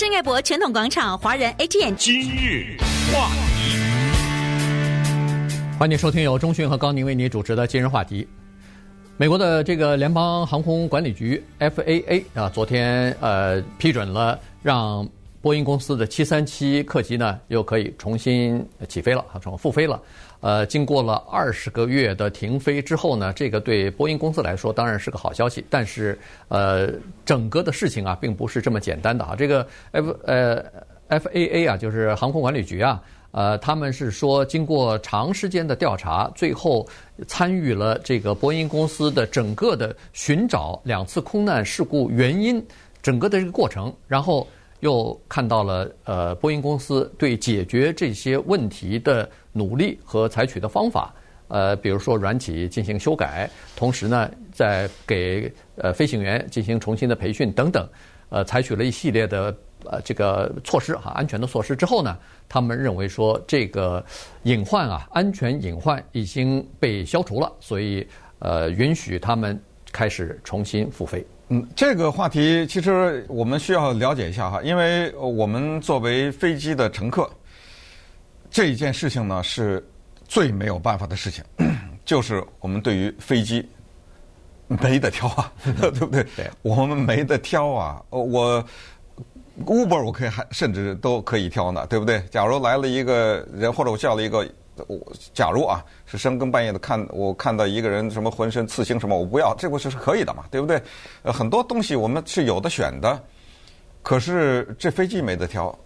圣爱博传统广场华人 ATM。今日话题，欢迎收听由中讯和高宁为你主持的今日话题。美国的这个联邦航空管理局 FAA 啊，昨天呃批准了让波音公司的737客机呢又可以重新起飞了，啊，重复飞了。呃，经过了二十个月的停飞之后呢，这个对波音公司来说当然是个好消息。但是，呃，整个的事情啊，并不是这么简单的啊。这个 F 呃 FAA 啊，就是航空管理局啊，呃，他们是说经过长时间的调查，最后参与了这个波音公司的整个的寻找两次空难事故原因整个的这个过程，然后。又看到了呃，波音公司对解决这些问题的努力和采取的方法，呃，比如说软体进行修改，同时呢，在给呃飞行员进行重新的培训等等，呃，采取了一系列的呃这个措施哈，安全的措施之后呢，他们认为说这个隐患啊，安全隐患已经被消除了，所以呃，允许他们开始重新复飞。嗯，这个话题其实我们需要了解一下哈，因为我们作为飞机的乘客，这一件事情呢是最没有办法的事情，就是我们对于飞机没得挑啊，对不对？对，我们没得挑啊。我 Uber 我可以还甚至都可以挑呢，对不对？假如来了一个人，或者我叫了一个。我假如啊，是深更半夜的看，我看到一个人什么浑身刺青什么，我不要，这个是是可以的嘛，对不对？呃，很多东西我们是有的选的，可是这飞机没得挑。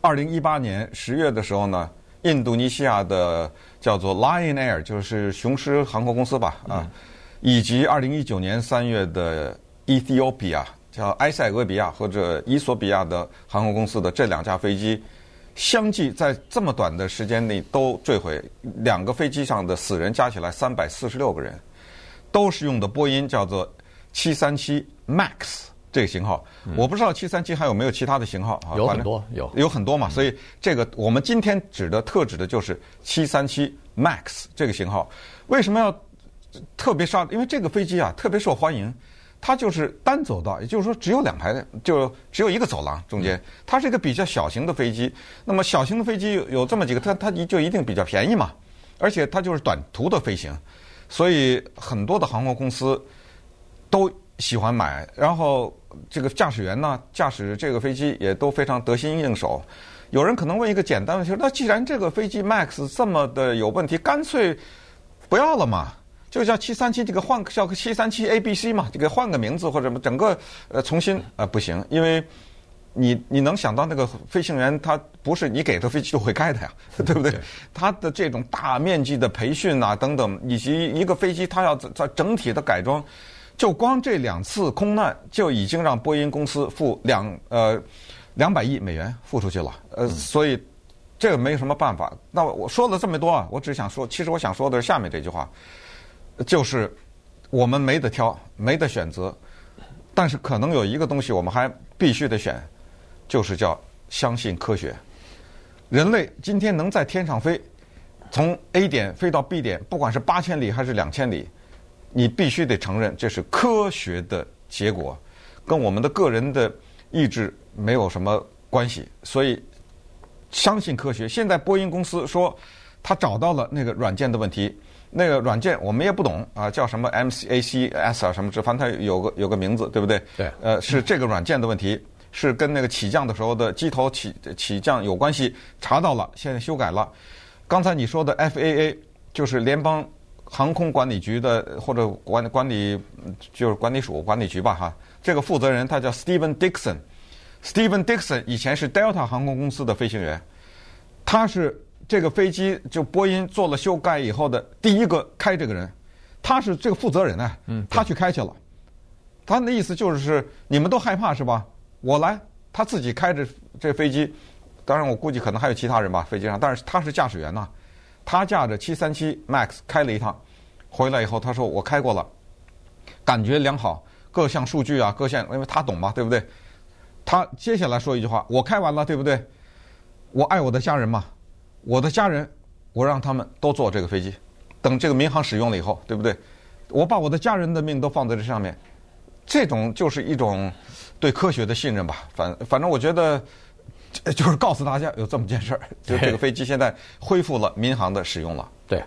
二零一八年十月的时候呢，印度尼西亚的叫做 Lion Air，就是雄狮航空公司吧，啊，以及二零一九年三月的 Ethiopia 叫埃塞俄比亚或者伊索比亚的航空公司的这两架飞机。相继在这么短的时间内都坠毁，两个飞机上的死人加起来三百四十六个人，都是用的波音叫做七三七 MAX 这个型号。嗯、我不知道七三七还有没有其他的型号啊？有很多，有有很多嘛。所以这个我们今天指的特指的就是七三七 MAX 这个型号。为什么要特别杀？因为这个飞机啊特别受欢迎。它就是单走道，也就是说只有两排的，就只有一个走廊中间。它是一个比较小型的飞机，那么小型的飞机有有这么几个，它它就一定比较便宜嘛，而且它就是短途的飞行，所以很多的航空公司都喜欢买。然后这个驾驶员呢，驾驶这个飞机也都非常得心应手。有人可能问一个简单问题：那既然这个飞机 Max 这么的有问题，干脆不要了嘛？就叫七三七，这个换个叫个七三七 A B C 嘛，这个换个名字或者什么，整个呃重新呃不行，因为你你能想到那个飞行员他不是你给的飞机就会开的呀，对不对？他的这种大面积的培训啊等等，以及一个飞机他要在整体的改装，就光这两次空难就已经让波音公司付两呃两百亿美元付出去了，呃，所以这个没有什么办法。那我说了这么多啊，我只想说，其实我想说的是下面这句话。就是我们没得挑，没得选择，但是可能有一个东西我们还必须得选，就是叫相信科学。人类今天能在天上飞，从 A 点飞到 B 点，不管是八千里还是两千里，你必须得承认这是科学的结果，跟我们的个人的意志没有什么关系。所以相信科学。现在波音公司说，他找到了那个软件的问题。那个软件我们也不懂啊，叫什么 MCACS 啊什么，之反正它有个有个名字，对不对？对。呃，是这个软件的问题，是跟那个起降的时候的机头起起降有关系，查到了，现在修改了。刚才你说的 FAA 就是联邦航空管理局的或者管管理就是管理署管理局吧哈，这个负责人他叫 Steven Dixon，Steven Dixon 以前是 Delta 航空公司的飞行员，他是。这个飞机就波音做了修改以后的第一个开这个人，他是这个负责人呢，嗯，他去开去了。他的意思就是你们都害怕是吧？我来，他自己开着这飞机。当然，我估计可能还有其他人吧，飞机上。但是他是驾驶员呐，他驾着七三七 MAX 开了一趟，回来以后他说我开过了，感觉良好，各项数据啊，各项，因为他懂嘛，对不对？他接下来说一句话：我开完了，对不对？我爱我的家人嘛。我的家人，我让他们都坐这个飞机，等这个民航使用了以后，对不对？我把我的家人的命都放在这上面，这种就是一种对科学的信任吧。反反正我觉得，就是告诉大家有这么件事儿，就这个飞机现在恢复了民航的使用了。对，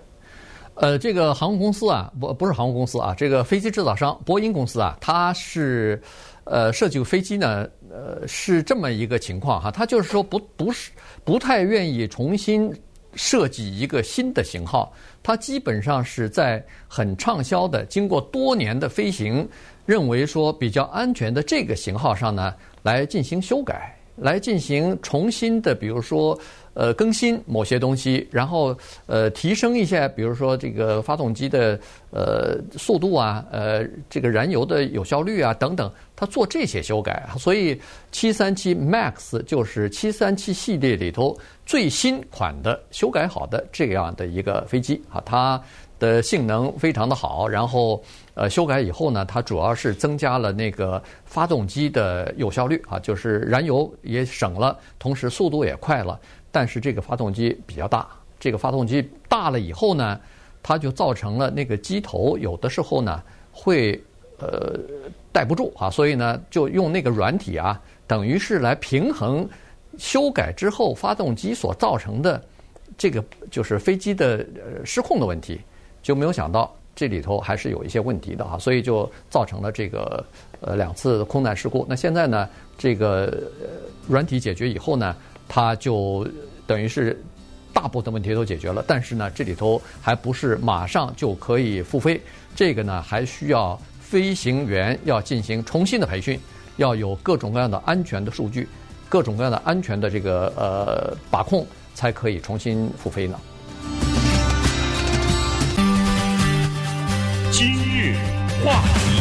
呃，这个航空公司啊，不不是航空公司啊，这个飞机制造商波音公司啊，它是呃设计飞机呢，呃是这么一个情况哈，他就是说不不是不太愿意重新设计一个新的型号。他基本上是在很畅销的，经过多年的飞行，认为说比较安全的这个型号上呢，来进行修改，来进行重新的，比如说呃更新某些东西，然后呃提升一下，比如说这个发动机的呃速度啊，呃这个燃油的有效率啊等等，它做这些修改。所以737 MAX 就是737系列里头。最新款的修改好的这样的一个飞机啊，它的性能非常的好。然后呃，修改以后呢，它主要是增加了那个发动机的有效率啊，就是燃油也省了，同时速度也快了。但是这个发动机比较大，这个发动机大了以后呢，它就造成了那个机头有的时候呢会呃带不住啊，所以呢就用那个软体啊，等于是来平衡。修改之后，发动机所造成的这个就是飞机的失控的问题，就没有想到这里头还是有一些问题的啊，所以就造成了这个呃两次空难事故。那现在呢，这个软体解决以后呢，它就等于是大部分问题都解决了。但是呢，这里头还不是马上就可以复飞，这个呢还需要飞行员要进行重新的培训，要有各种各样的安全的数据。各种各样的安全的这个呃把控，才可以重新复飞呢。今日话题，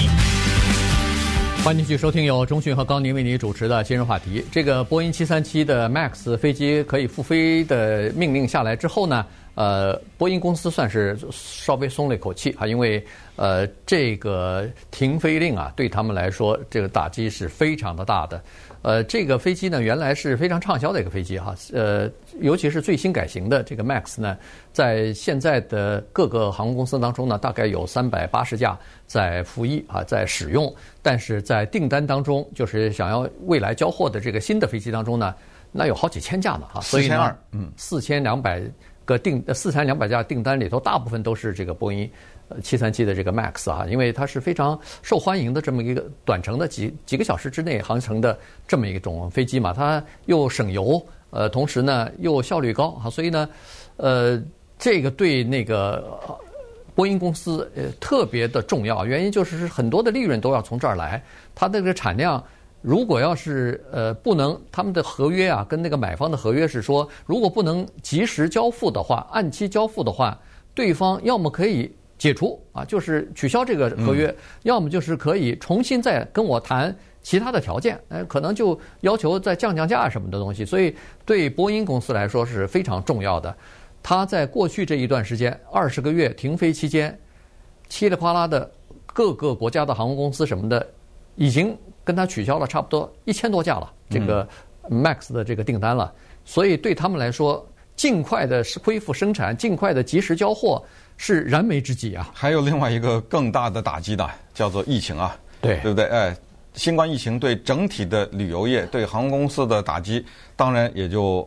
欢迎继续收听由中讯和高宁为您主持的今日话题。这个波音七三七的 MAX 飞机可以复飞的命令下来之后呢，呃，波音公司算是稍微松了一口气啊，因为呃这个停飞令啊，对他们来说这个打击是非常的大的。呃，这个飞机呢，原来是非常畅销的一个飞机哈。呃，尤其是最新改型的这个 Max 呢，在现在的各个航空公司当中呢，大概有三百八十架在服役啊，在使用。但是在订单当中，就是想要未来交货的这个新的飞机当中呢，那有好几千架呢哈。四千二，嗯，四千两百个订，四千两百架订单里头，大部分都是这个波音。呃，七三七的这个 MAX 啊，因为它是非常受欢迎的这么一个短程的几几个小时之内航程的这么一种飞机嘛，它又省油，呃，同时呢又效率高啊，所以呢，呃，这个对那个波音公司呃特别的重要，原因就是很多的利润都要从这儿来，它的这个产量如果要是呃不能，他们的合约啊跟那个买方的合约是说，如果不能及时交付的话，按期交付的话，对方要么可以。解除啊，就是取消这个合约，嗯、要么就是可以重新再跟我谈其他的条件，哎，可能就要求再降降价什么的东西。所以对波音公司来说是非常重要的。他在过去这一段时间二十个月停飞期间，稀里哗啦的各个国家的航空公司什么的，已经跟他取消了差不多一千多架了，这个 Max 的这个订单了。所以对他们来说，尽快的恢复生产，尽快的及时交货。是燃眉之急啊！还有另外一个更大的打击呢，叫做疫情啊，对对不对？哎，新冠疫情对整体的旅游业、对航空公司的打击，当然也就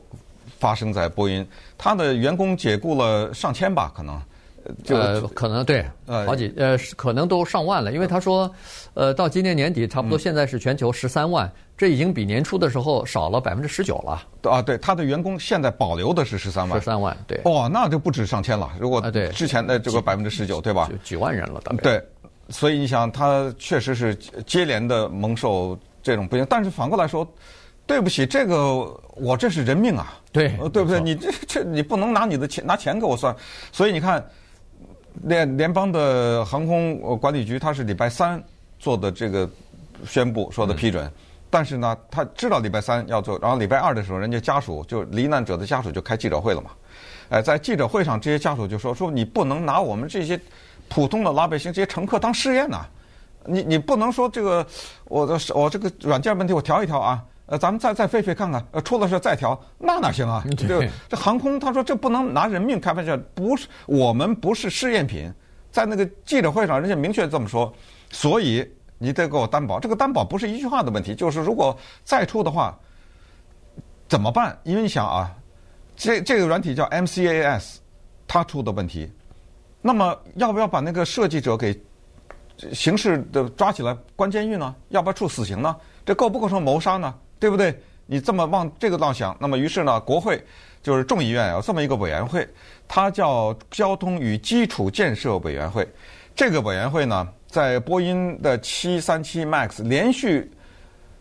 发生在波音，他的员工解雇了上千吧，可能。就呃，可能对，呃，好几呃，可能都上万了，因为他说，呃，到今年年底差不多现在是全球十三万，嗯、这已经比年初的时候少了百分之十九了。啊，对，他的员工现在保留的是十三万，十三万，对。哦，那就不止上千了。如果对之前的这个百分之十九，对吧？就几万人了，大概。对，所以你想，他确实是接连的蒙受这种不幸。但是反过来说，对不起，这个我这是人命啊，对，对不对？你这这你不能拿你的钱拿钱给我算，所以你看。联联邦的航空管理局，他是礼拜三做的这个宣布，说的批准。嗯、但是呢，他知道礼拜三要做，然后礼拜二的时候，人家家属就罹难者的家属就开记者会了嘛。哎，在记者会上，这些家属就说：说你不能拿我们这些普通的老百姓、这些乘客当试验呐、啊。你你不能说这个我的我这个软件问题我调一调啊。呃，咱们再再飞飞看看，呃，出了事再调，那哪行啊？这对这航空，他说这不能拿人命开玩笑，不是我们不是试验品，在那个记者会上，人家明确这么说，所以你得给我担保。这个担保不是一句话的问题，就是如果再出的话，怎么办？因为你想啊，这这个软体叫 MCAS，它出的问题，那么要不要把那个设计者给刑事的抓起来关监狱呢？要不要处死刑呢？这构不构成谋杀呢？对不对？你这么往这个浪想，那么于是呢，国会就是众议院有这么一个委员会，它叫交通与基础建设委员会。这个委员会呢，在波音的737 MAX 连续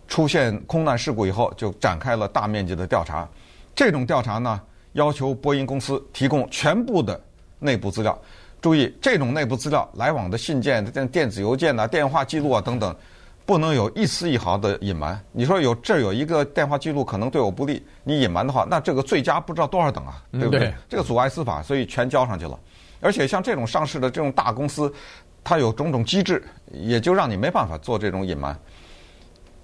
出现空难事故以后，就展开了大面积的调查。这种调查呢，要求波音公司提供全部的内部资料。注意，这种内部资料来往的信件、电电子邮件呐、电话记录啊等等。不能有一丝一毫的隐瞒。你说有这儿有一个电话记录可能对我不利，你隐瞒的话，那这个罪加不知道多少等啊，对不对？对这个阻碍司法，所以全交上去了。而且像这种上市的这种大公司，它有种种机制，也就让你没办法做这种隐瞒。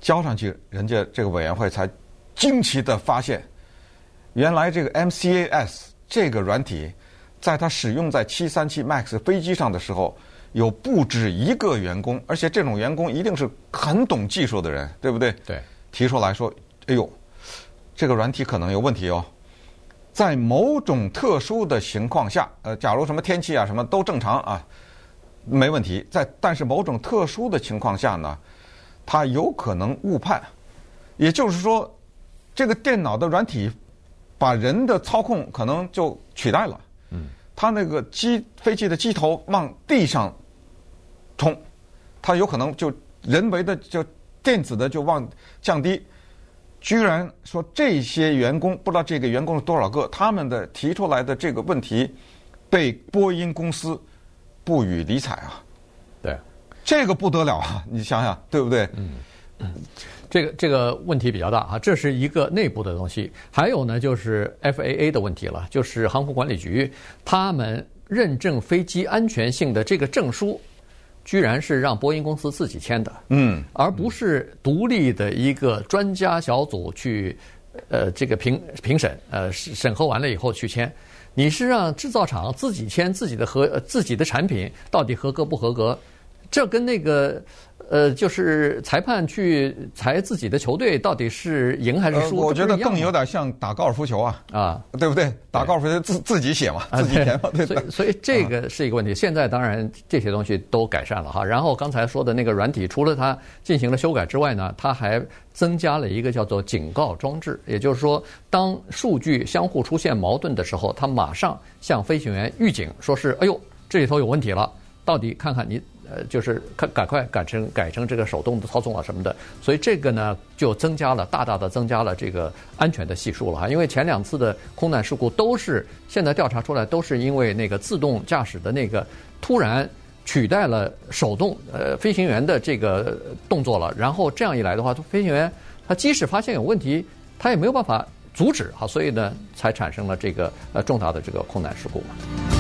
交上去，人家这个委员会才惊奇地发现，原来这个 MCAS 这个软体，在它使用在737 MAX 飞机上的时候。有不止一个员工，而且这种员工一定是很懂技术的人，对不对？对。提出来说：“哎呦，这个软体可能有问题哦，在某种特殊的情况下，呃，假如什么天气啊，什么都正常啊，没问题。在但是某种特殊的情况下呢，它有可能误判，也就是说，这个电脑的软体把人的操控可能就取代了。”嗯。它那个机飞机的机头往地上冲，它有可能就人为的就电子的就往降低，居然说这些员工不知道这个员工是多少个，他们的提出来的这个问题被波音公司不予理睬啊！对，这个不得了啊！你想想对不对？嗯嗯。这个这个问题比较大啊，这是一个内部的东西。还有呢，就是 FAA 的问题了，就是航空管理局他们认证飞机安全性的这个证书，居然是让波音公司自己签的，嗯，而不是独立的一个专家小组去呃这个评评审呃审核完了以后去签。你是让制造厂自己签自己的合自己的产品到底合格不合格？这跟那个。呃，就是裁判去裁自己的球队到底是赢还是输？我觉得更有点像打高尔夫球啊，啊，对不对？打高尔夫球自自己写嘛，自己填嘛，对。所以，所以这个是一个问题。现在当然这些东西都改善了哈。然后刚才说的那个软体，除了它进行了修改之外呢，它还增加了一个叫做警告装置，也就是说，当数据相互出现矛盾的时候，它马上向飞行员预警，说是哎呦，这里头有问题了，到底看看你。呃，就是赶赶快改成改成这个手动的操纵啊什么的，所以这个呢就增加了大大的增加了这个安全的系数了哈。因为前两次的空难事故都是现在调查出来都是因为那个自动驾驶的那个突然取代了手动呃飞行员的这个动作了，然后这样一来的话，飞行员他即使发现有问题，他也没有办法阻止哈，所以呢才产生了这个呃重大的这个空难事故嘛。